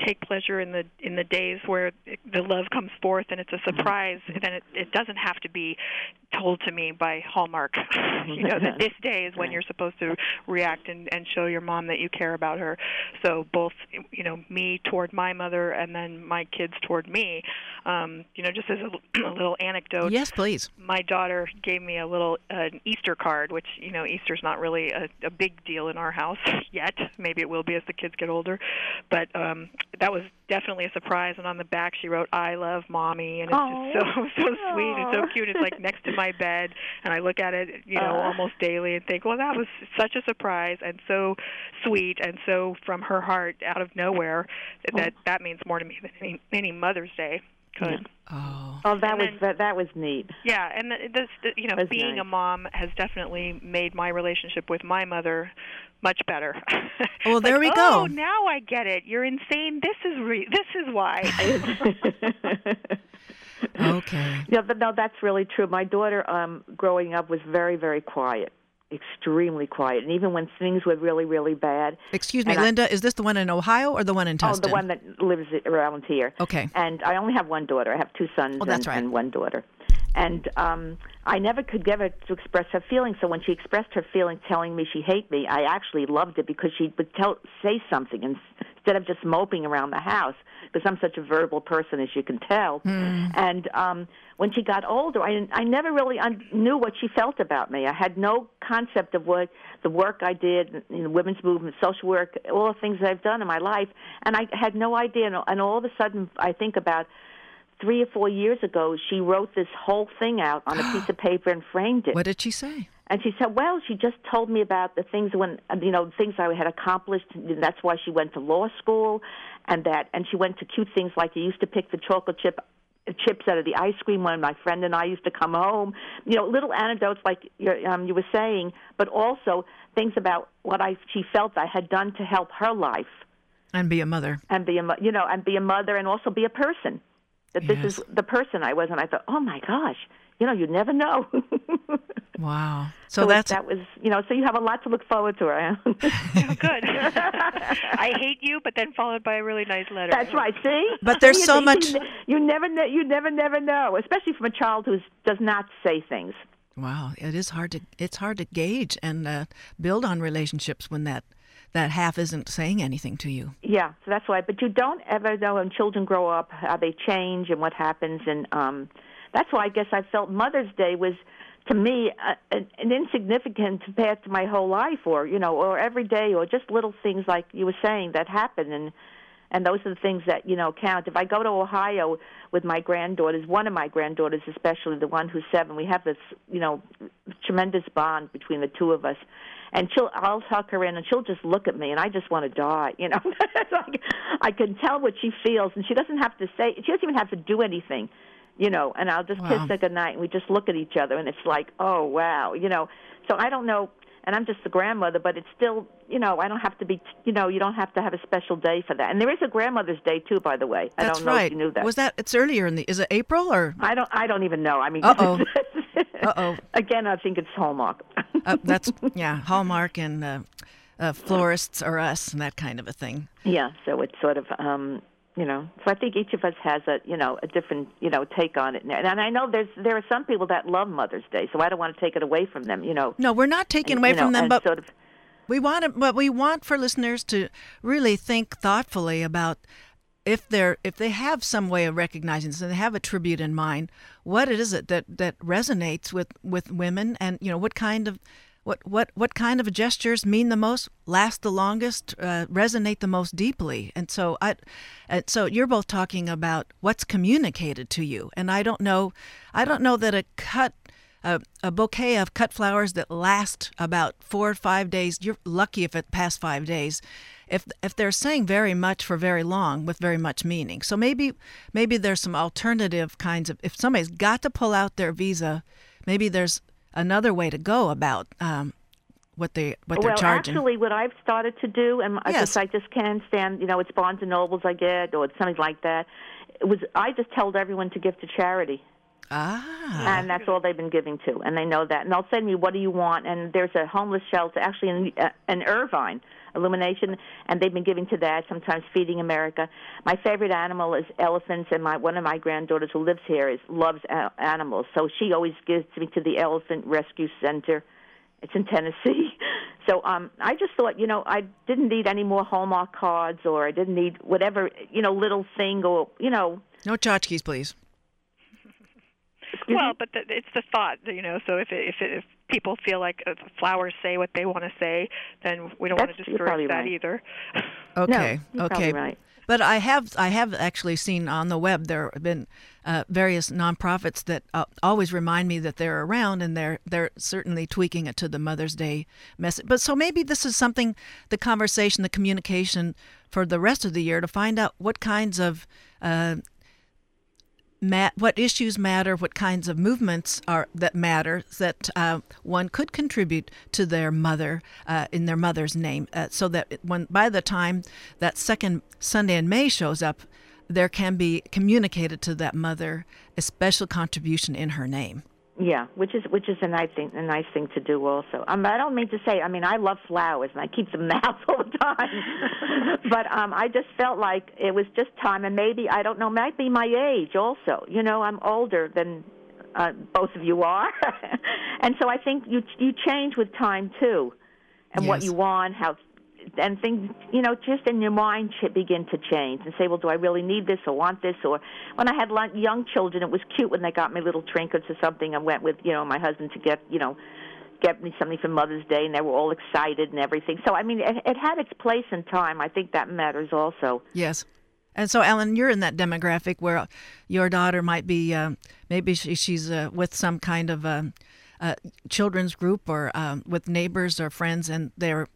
N: take pleasure in the in the days where the love comes forth and it's a surprise. Mm-hmm. Then it, it doesn't have to be told to me by Hallmark. you know that this day is when you're supposed to react and and show your mom that you care about her. So both you know me toward my mother and then my kids toward me. Um, you know, just as a, a little anecdote.
I: Yes, please.
N: My daughter gave me a little uh, Easter card, which you know Easter's not really a, a big deal in our house yet. Maybe it will be as the kids get older, but um, that was definitely a surprise. And on the back, she wrote "I love mommy," and it's
M: oh.
N: just so so sweet and so cute. It's like next to my bed, and I look at it, you know,
M: Uh.
N: almost daily, and think, well, that was such a surprise and so sweet, and so from her heart, out of nowhere. That that means more to me than any, any Mother's Day could.
I: Oh.
M: Oh, that
N: And
M: was
N: then-
M: that, that was neat.
N: Yeah, and the, this, the, you know, being
M: nice.
N: a mom has definitely made my relationship with my mother much better.
I: Well, there
N: Like,
I: we go.
N: Oh, now I get it. You're insane. This is re- this is why.
I: Okay.
M: Yeah, but no, that's really true. My daughter, um, growing up, was very, very quiet, extremely quiet, and even when things were really, really bad.
I: Excuse me,
M: and I-
I: Linda, is this the one in Ohio or the one in
M: Oh, the one that lives around here.
I: Okay.
M: And I only have one daughter. I have two sons
I: Oh, that's
M: and,
I: right.
M: and one daughter. And um I never could get her to express her feelings. So when she expressed her feeling, telling me she hated me, I actually loved it because she would tell, say something and, instead of just moping around the house. Because I'm such a verbal person, as you can tell. And um when she got older, I I never really un- knew what she felt about me. I had no concept of what the work I did, you know, women's movement, social work, all the things that I've done in my life, and I had no idea. And, and all of a sudden, I think about three or four years ago, she wrote this whole thing out on a piece of paper and framed it.
I: What did she say?
M: And she said, "Well, she just told me about the things when you know things I had accomplished. And that's why she went to law school, and that and she went to cute things like you used to pick the chocolate chip chips out of the ice cream when my friend and I used to come home. You know, little anecdotes like um, you were saying, but also things about what I she felt I had done to help her life
I: And be a mother.
M: and be a you know and be a mother and also be a person. That this is the person I was, and I thought, oh my gosh, you know, you never know.
I: Wow. So,
M: it-
I: that's
M: that was you know. So you have a lot to look forward to. Right?
N: oh, good. I hate you, but then followed by a really nice letter.
M: That's right. See,
I: But there's so much-
M: You, you never, know, you never, never know, especially from a child who does not say things.
I: wow. It is hard to it's hard to gauge and uh, build on relationships when that that half isn't saying anything to you.
M: Yeah, so that's why. But you don't ever know when children grow up how they change and what happens, and um, that's why I guess I felt Mother's Day was to me uh, an, an insignificant compared to my whole life, or you know, or every day, or just little things like you were saying that happen, and and those are the things that you know count. If I go to Ohio with my granddaughters, one of my granddaughters, especially the one who's seven, we have this you know tremendous bond between the two of us. And she'll, I'll tuck her in, and she'll just look at me, and I just want to die. You know, like, I can tell what she feels, and she doesn't have to say. She doesn't even have to do anything, you know. And I'll just
I: Wow.
M: kiss her goodnight, and we just look at each other, and it's like, oh wow, you know. So I don't know, and I'm just the grandmother, but it's still, you know, I don't have to be, you know, you don't have to have a special day for that. And there is a grandmother's day too, by the way.
I: That's I
M: don't know
I: right.
M: if you knew that.
I: Was that it's earlier in the is it April or
M: I don't. I don't even know. I mean,
I: Uh-oh. Uh-oh.
M: Again, I think it's Hallmark.
I: uh, that's yeah, Hallmark and uh, uh, florists are us and that kind of a thing.
M: Yeah, so it's sort of um you know, so I think each of us has a you know a different you know take on it, and and I know there's there are some people that love Mother's Day, so I don't want to take it away from them. You know,
I: No, we're not taking
M: And,
I: away
M: you know,
I: from them, but
M: sort of,
I: we want to, but we want for listeners to really think thoughtfully about if they're if they have some way of recognizing this and they have a tribute in mind, what is it that that resonates with with women, and you know what kind of what what what kind of gestures mean the most, last the longest, uh, resonate the most deeply, and so I, and so you're both talking about what's communicated to you, and I don't know, I don't know that a cut a, a bouquet of cut flowers that last about four or five days. You're lucky if it past five days. If if they're saying very much for very long with very much meaning. So maybe maybe there's some alternative kinds of. If somebody's got to pull out their visa, maybe there's another way to go about um, what they what they're
M: well,
I: charging.
M: actually, what I've started to do, and I
I: Yes.
M: I just can't stand, you know, it's Barnes and Nobles I get or it's something like that. It was I just told everyone to give to charity.
I: Ah.
M: And that's all they've been giving to, and they know that. And they'll send me, "What do you want?" And there's a homeless shelter actually in, uh, in Irvine, Illumination, and they've been giving to that. Sometimes Feeding America. My favorite animal is elephants, and my one of my granddaughters who lives here is loves animals, so she always gives me to the Elephant Rescue Center. It's in Tennessee. So um I just thought, you know, I didn't need any more Hallmark cards or I didn't need whatever, you know, little thing or, you know,
I: No tchotchkes, please.
N: Well, but the, it's the thought, you know. So if it, if it, if people feel like uh, flowers say what they want to say, then we don't want to discourage that
M: right.
N: either.
I: Okay.
M: you're
I: okay.
M: right.
I: But I have I have actually seen on the web there have been uh, various nonprofits that uh, always remind me that they're around and they're they're certainly tweaking it to the Mother's Day message. But so maybe this is something the conversation, the communication for the rest of the year to find out what kinds of uh, ma- what issues matter, what kinds of movements are that matter that uh, one could contribute to their mother uh, in their mother's name, uh, so that when by the time that second Sunday in May shows up, there can be communicated to that mother a special contribution in her name.
M: Yeah, which is which is a nice thing a nice thing to do also. Um, I don't mean to say. I mean, I love flowers and I keep them house all the time. but um, I just felt like it was just time, and maybe I don't know, might be my age also. You know, I'm older than uh, both of you are, and so I think you you change with time too, and what you want, how. And things, you know, just in your mind begin to change and say, well, do I really need this or want this? Or when I had young children, it was cute when they got me little trinkets or something. I went with, you know, my husband to get, you know, get me something for Mother's Day, and they were all excited and everything. So, I mean, it, it had its place in time. I think that matters also.
I: Yes. And so, Alan, you're in that demographic where your daughter might be, um, maybe she, she's uh, with some kind of um, uh, children's group or um, with neighbors or friends, and they're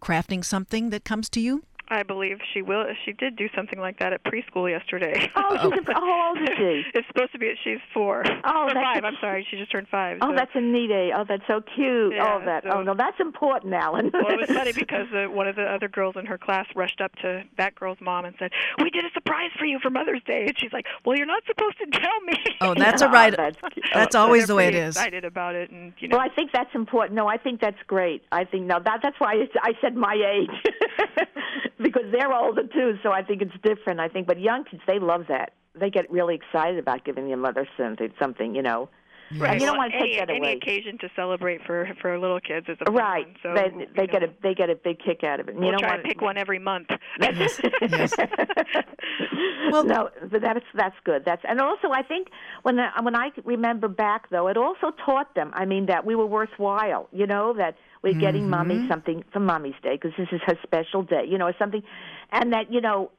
I: crafting something that comes to you.
N: I believe she will. She did do something like that at preschool yesterday.
M: Oh, she's a, how old is she?
N: it's supposed to be. She's four.
M: Oh,
N: or
M: that's
N: five.
M: a-
N: I'm sorry. She just turned five.
M: Oh,
N: so.
M: that's a neat age. Oh, that's so cute.
N: Yeah,
M: oh, that.
N: so-
M: oh, no, that's important, Alan.
N: well, it was funny because uh, one of the other girls in her class rushed up to that girl's mom and said, "We did a surprise for you for Mother's Day," and she's like, "Well, you're not supposed to tell me."
I: Oh, that's a right.
M: that's
I: That's,
N: So
I: always
N: they're
I: the way it is.
N: pretty
I: is.
N: Excited about it, and you know.
M: Well, I think that's important. No, I think that's great. I think no, that that's why I, I said my age because they're older too. So I think it's different. I think, but young kids they love that. They get really excited about giving their mother something. Something, you know. And you don't
N: Well,
M: want to
N: any,
M: take that away.
N: any occasion to celebrate for for little kids is a fun
M: Right.
N: one. So
M: they
N: you
M: they
N: know,
M: get a they get a big kick out of it. And
N: We'll
M: you don't
N: try
M: want
N: to pick one every month.
M: well, no, but that's that's good. That's and also I think when I, when I remember back though, it also taught them. I mean that we were worthwhile. You know that we're getting mm-hmm. mommy something for mommy's day because this is her special day. You know, or something, and that you know,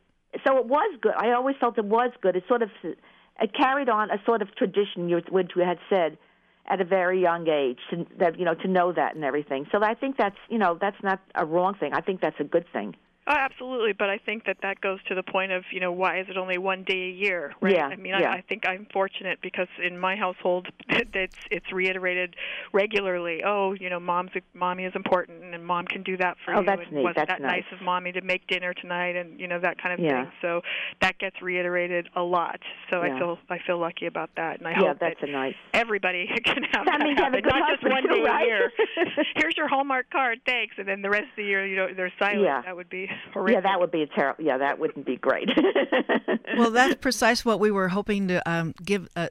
M: so it was good. I always felt it was good. It sort of it carried on a sort of tradition, you- which we had said at a very young age to that you know to know that and everything. So I think that's you know that's not a wrong thing. I think that's a good thing.
N: Oh, absolutely, but I think that that goes to the point of you know why is it only one day a year, right?
M: Yeah,
N: I mean,
M: yeah.
N: I, I think I'm fortunate because in my household, it's it's reiterated regularly. Oh, you know, mom's mommy is important, and mom can do that for
M: Oh,
N: you.
M: that's
N: and
M: neat,
N: wasn't
M: that's
N: that
M: nice.
N: of mommy to make dinner tonight, and you know that kind of
M: Yeah.
N: thing. So that gets reiterated a lot. So
M: Yeah.
N: I feel I feel lucky about that, and I
M: yeah,
N: hope
M: that's
N: that
M: a nice.
N: everybody can have
M: That
N: that,
M: means you have a good
N: not just one
M: too,
N: day
M: right?
N: a year. Here's your Hallmark card, thanks, and then the rest of the year, you know, there's silence.
M: Yeah.
N: That would be horrific.
M: Yeah, that would be a terrible. Yeah, that wouldn't be great.
I: well, that's precise what we were hoping to um, give a,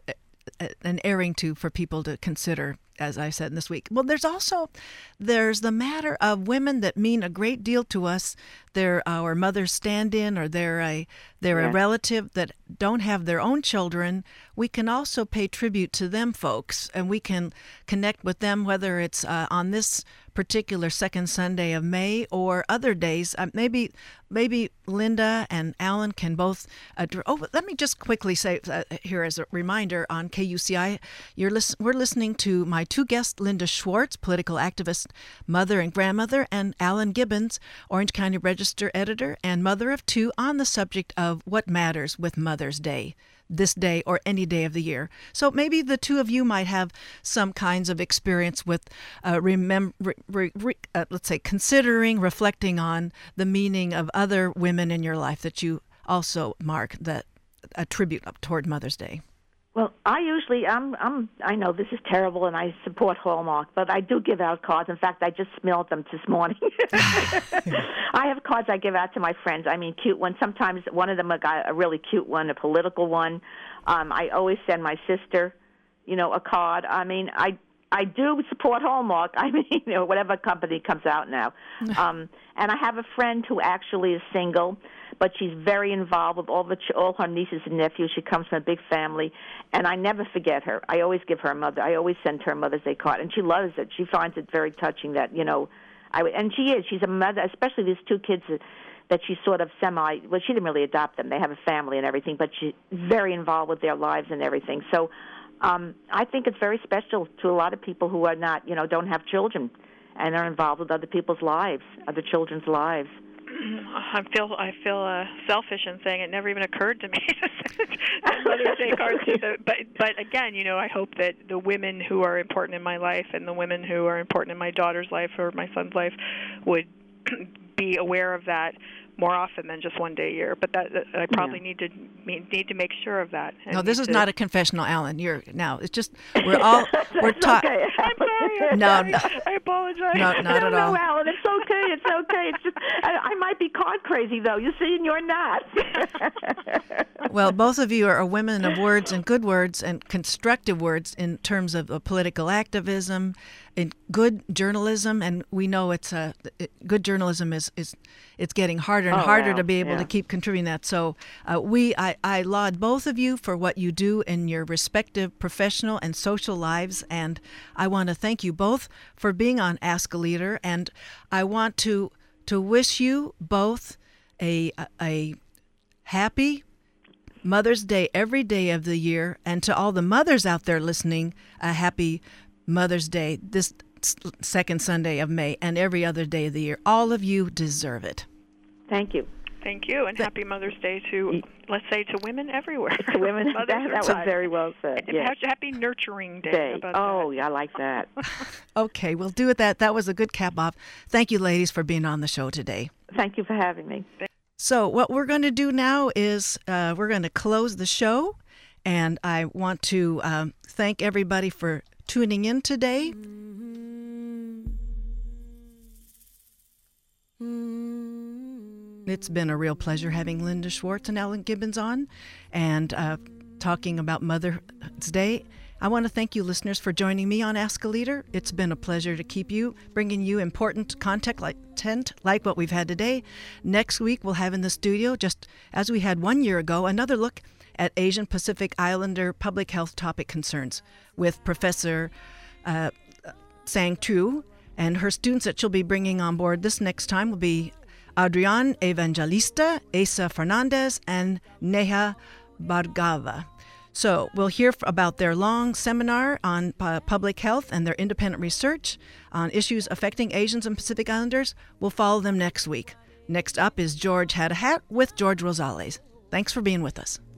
I: a, an airing to for people to consider. As I said this week, well, there's also there's the matter of women that mean a great deal to us. They're our mother's stand-in, or they're a they're
M: Yeah.
I: a relative that don't have their own children. We can also pay tribute to them, folks, and we can connect with them, whether it's uh, on this particular second Sunday of May or other days. Uh, maybe maybe Linda and Alan can both. Oh, let me just quickly say uh, here as a reminder on KUCI, you're lis- we're listening to my two guests, Linda Schwarz, political activist, mother and grandmother, and Alan Gibbons, Orange County Register editor and mother of two, on the subject of what matters with Mother's Day this day or any day of the year. So maybe the two of you might have some kinds of experience with, uh, remember, re, re, uh, let's say, considering, reflecting on the meaning of other women in your life that you also mark that attribute up toward Mother's Day.
M: Well, I usually I'm I'm I know this is terrible and I support Hallmark, but I do give out cards. In fact, I just mailed them this morning. I have cards I give out to my friends. I mean, cute ones. Sometimes one of them a guy a really cute one, a political one. Um I always send my sister, you know, a card. I mean, I I do support Hallmark. I mean, you know, whatever company comes out now. Um and I have a friend who actually is single but she's very involved with all the ch- all her nieces and nephews. She comes from a big family, and I never forget her. I always give her a mother. I always send her a Mother's Day card, and she loves it. She finds it very touching that you know, I and she is. She's a mother, especially these two kids. That, that she's sort of semi well she didn't really adopt them they have a family and everything but she's very involved with their lives and everything so um i think it's very special to a lot of people who are not you know don't have children and are involved with other people's lives other children's lives.
N: I feel I feel uh, selfish in saying it never even occurred to me. Send Mother's Day cards to the, but but again, you know, I hope that the women who are important in my life and the women who are important in my daughter's life or my son's life would be aware of that more often than just one day a year. But that, that I probably
I: Yeah.
N: need to need to make sure of that.
I: No, this is
N: to-
I: not a confessional, Alan. You're now. It's just we're all we're taught.
M: okay.
N: I'm sorry. I'm
I: No,
N: sorry.
I: no.
N: I apologize.
I: No, not
M: no,
I: at
M: no,
I: all.
M: Alan, it's okay. It's okay. It's just I, I might be card crazy though. You see, and you're not.
I: Well, both of you are women of words and good words and constructive words in terms of political activism, in good journalism, and we know it's uh, it, good journalism is, is it's getting harder and
M: Oh,
I: harder
M: wow.
I: to be able
M: Yeah.
I: to keep contributing that. So uh, we I, I laud both of you for what you do in your respective professional and social lives, and I want to thank you both for being on Ask a Leader, and I want to to wish you both a a, a happy Mother's Day every day of the year, and to all the mothers out there listening, a happy Mother's Day this second Sunday of May and every other day of the year. All of you deserve it.
M: Thank you.
N: Thank you, and happy Mother's Day to let's say to women everywhere.
M: To women, that, that was
N: fine.
M: very well said.
N: And
M: Yes.
N: happy- Happy Nurturing Day.
M: Day.
N: How about
M: Oh, yeah, I like that.
I: Okay, we'll do it. That that was a good cap off. Thank you, ladies, for being on the show today.
M: Thank you for having me.
I: So, what we're going to do now is uh, we're going to close the show, and I want to um, thank everybody for tuning in today. It's been a real pleasure having Linda Schwarz and Ellen Gibbons on and uh, talking about Mother's Day. I want to thank you, listeners, for joining me on Ask a Leader. It's been a pleasure to keep you, bringing you important content like, tent like what we've had today. Next week, we'll have in the studio, just as we had one year ago, another look at Asian Pacific Islander public health topic concerns with Professor uh, Sang Chu. And her students that she'll be bringing on board this next time will be Adrian Evangelista, Asa Fernandez, and Neha Bhargava. So we'll hear about their long seminar on public health and their independent research on issues affecting Asians and Pacific Islanders. We'll follow them next week. Next up is George Had a Hat with George Rosales. Thanks for being with us.